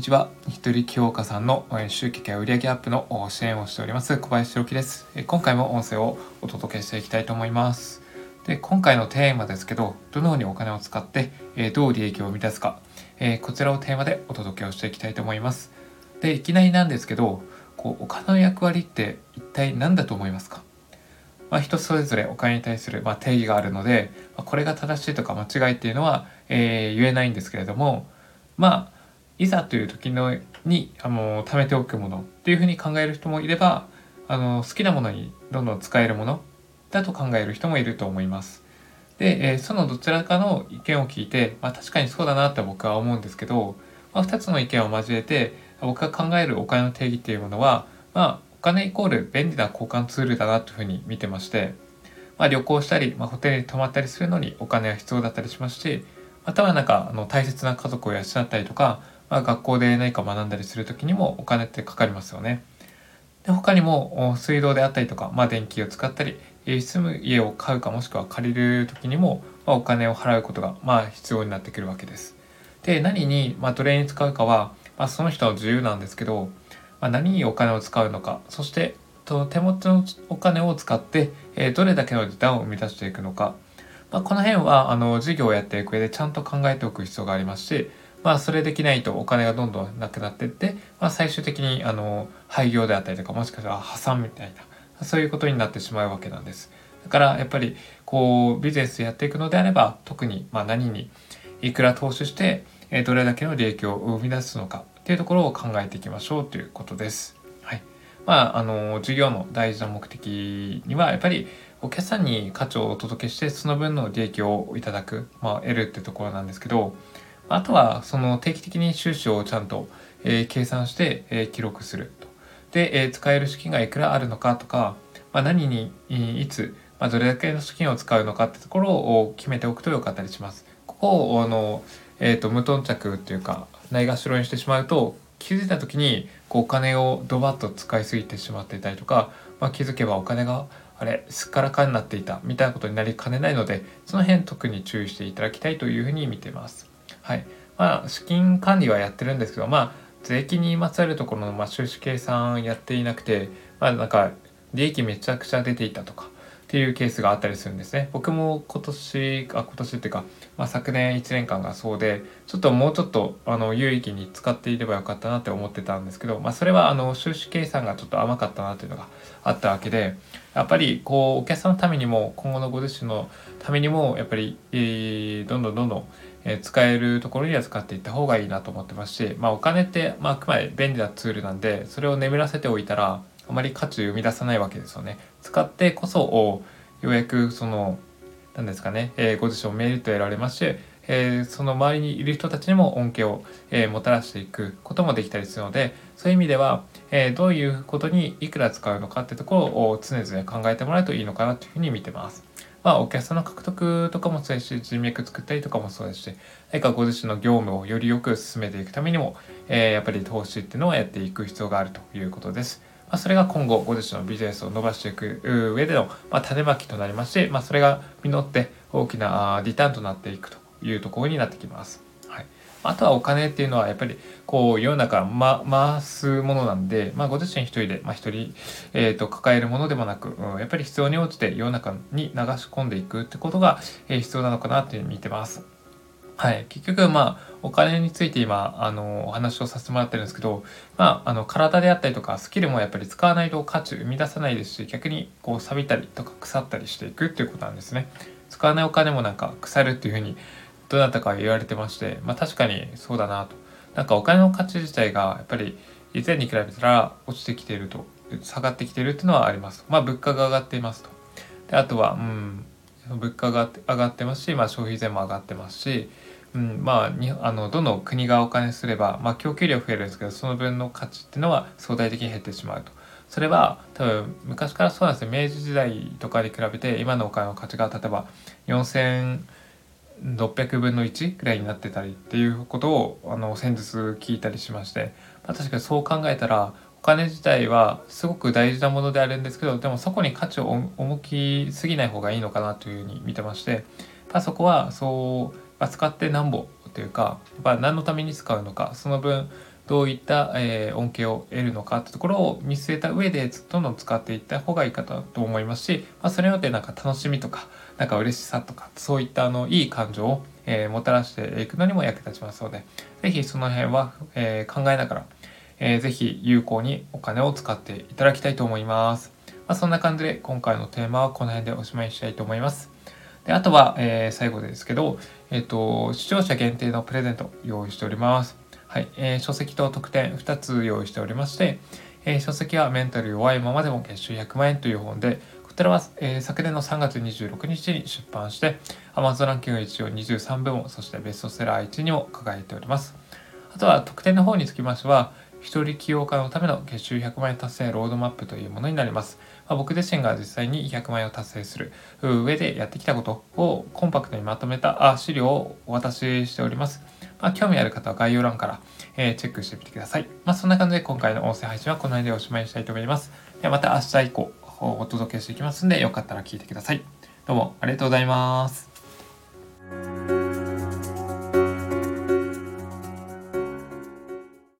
にちは。一人清岡さんの収益や売上アップの支援をしております小林弘樹です。今回も音声をお届けしていきたいと思います。で今回のテーマですけど、どのようにお金を使ってどう利益を生み出すか、こちらをテーマでお届けをしていきたいと思います。でいきなりなんですけど、こうお金の役割って一体何だと思いますか？まあ、人それぞれお金に対する、ま、定義があるので、ま、これが正しいとか間違いっていうのは、え、言えないんですけれどもまあいざという時のにあの貯めておくものっていうふうに考える人もいればあの好きなものにどんどん使えるものだと考える人もいると思います。で、えー、そのどちらかの意見を聞いて、まあ、確かにそうだなって僕は思うんですけど、まあ、2つの意見を交えて僕が考えるお金の定義っていうものは、まあ、お金イコール便利な交換ツールだなというふうに見てまして、まあ、旅行したり、まあ、ホテルに泊まったりするのにお金は必要だったりしますしまたはなんかあの大切な家族を養ったりとかまあ、学校で何か学んだりする時にもお金ってかかりますよね。で他にも水道であったりとか、まあ、電気を使ったり住む家を買うかもしくは借りる時にも、まあ、お金を払うことが、まあ、必要になってくるわけです。で何に、まあ、どれに使うかは、まあ、その人の自由なんですけど、まあ、何にお金を使うのかそして手元のお金を使って、えー、どれだけの時短を生み出していくのか、まあ、この辺はあの事業をやっていく上でちゃんと考えておく必要がありますしまあ、それできないとお金がどんどんなくなってって、まあ、最終的にあの廃業であったりとかもしかしたら破産みたいなそういうことになってしまうわけなんです。だからやっぱりこうビジネスやっていくのであれば特にまあ何にいくら投資してどれだけの利益を生み出すのかっていうところを考えていきましょうということです。はい。まあ、あの、事業の大事な目的には、やっぱりお客さんに価値をお届けして、その分の利益をいただく、まあ、得るってところなんですけど、あとはその定期的に収支をちゃんと、えー、計算して、えー、記録すると。で、えー、使える資金がいくらあるのかとか、まあ、何にいつ、まあ、どれだけの資金を使うのかってところを決めておくとよかったりします。ここをあの、えーと、無頓着っていうかないがしろにしてしまうと気づいた時にこうお金をドバッと使いすぎてしまっていたりとか、まあ、気づけばお金があれすっからかになっていたみたいなことになりかねないのでその辺特に注意していただきたいというふうに見てます。はい。まあ、資金管理はやってるんですけど、まあ、税金にまつわるところの、まあ、収支計算やっていなくて、まあ、なんか、利益めちゃくちゃ出ていたとか、っていうケースがあったりするんですね。僕も今年、あ、今年っていうか、まあ、昨年1年間がそうで、ちょっともうちょっと、あの、有益に使っていればよかったなって思ってたんですけど、まあ、それは、あの、収支計算がちょっと甘かったなっていうのがあったわけで、やっぱり、こう、お客さんのためにも、今後のご自身のためにも、やっぱり、えー、どんどんどんどん、え、使えるところには使っていった方がいいなと思ってますし、まあ、お金って、まあ、あくまで便利なツールなんでそれを眠らせておいたらあまり価値を生み出さないわけですよね。使ってこそようやくその何ですかね、えー、ご自身をメリット得られますし、えー、その周りにいる人たちにも恩恵を、えー、もたらしていくこともできたりするのでそういう意味では、え、どういうことにいくら使うのかってところを常々考えてもらうといいのかなというふうに見てます。まあ、お客さんの獲得とかもそうですし、人脈作ったりとかもそうですし、何かご自身の業務をよりよく進めていくためにも、えー、やっぱり投資っていうのをやっていく必要があるということです。まあ、それが今後ご自身のビジネスを伸ばしていく上での、まあ、種まきとなりますし、まあ、それが実って大きなリターンとなっていくというところになってきます。あとはお金っていうのはやっぱりこう世の中、ま、回すものなんで、まあ、ご自身一人で、まあ、一人、えーと、抱えるものでもなく、うん、やっぱり必要に応じて世の中に流し込んでいくってことが、えー、必要なのかなって見てます。はい。結局、まあ、お金について今、あの、お話をさせてもらってるんですけど、まあ、あの、体であったりとか、スキルもやっぱり使わないと価値生み出さないですし、逆に、こう、錆びたりとか腐ったりしていくっていうことなんですね。使わないお金もなんか腐るっていうふうに、どなたか言われてまして、まあ確かにそうだなと。なんかお金の価値自体がやっぱり以前に比べたら落ちてきていると、下がってきてるっていうのはあります。まあ物価が上がっていますと。で、あとは、うん、物価が上がってますし、まあ消費税も上がってますし、うん、まあにあのどの国がお金すれば、まあ、供給量増えるんですけどその分の価値っていうのは相対的に減ってしまうとそれは多分昔からそうなんですよ明治時代とかに比べて今のお金の価値が例えば4000 600分の1ぐらいになってたりっていうことをあの先日聞いたりしまして、まあ、確かにそう考えたらお金自体はすごく大事なものであるんですけどでもそこに価値を重きすぎない方がいいのかなというふうに見てまして、まあ、そこはそう、まあ、使ってなんぼというかまあ何のために使うのかその分どういった、え、恩恵を得るのかってところを見据えた上でどんどん使っていった方がいいかと思いますし、まあ、それによってなんか楽しみとかなんか嬉しさとかそういったあのいい感情を、え、もたらしていくのにも役立ちますので是非その辺は、え、考えながら、えー、ぜひ有効にお金を使っていただきたいと思います。まあ、そんな感じで今回のテーマはこの辺でおしまいにしたいと思います。であとは、えー、最後ですけど、えっ、ー、と、視聴者限定のプレゼント用意しております。はい、えー、書籍と特典2つ用意しておりまして、えー、書籍はメンタル弱いままでも月収100万円という本で、こちらは、えー、昨年の3月26日に出版して、Amazon ランキング1を23部門、そしてベストセラー1にも輝いております。あとは特典の方につきましては、一人起業家のための月収100万円達成ロードマップというものになります。まあ、僕自身が実際に100万円を達成する上でやってきたことをコンパクトにまとめた資料をお渡ししております。まあ、興味ある方は概要欄から、え、チェックしてみてください。まあ、そんな感じで今回の音声配信はこの辺でおしまいにしたいと思います。ではまた明日以降お届けしていきますんで、よかったら聞いてください。どうもありがとうございます。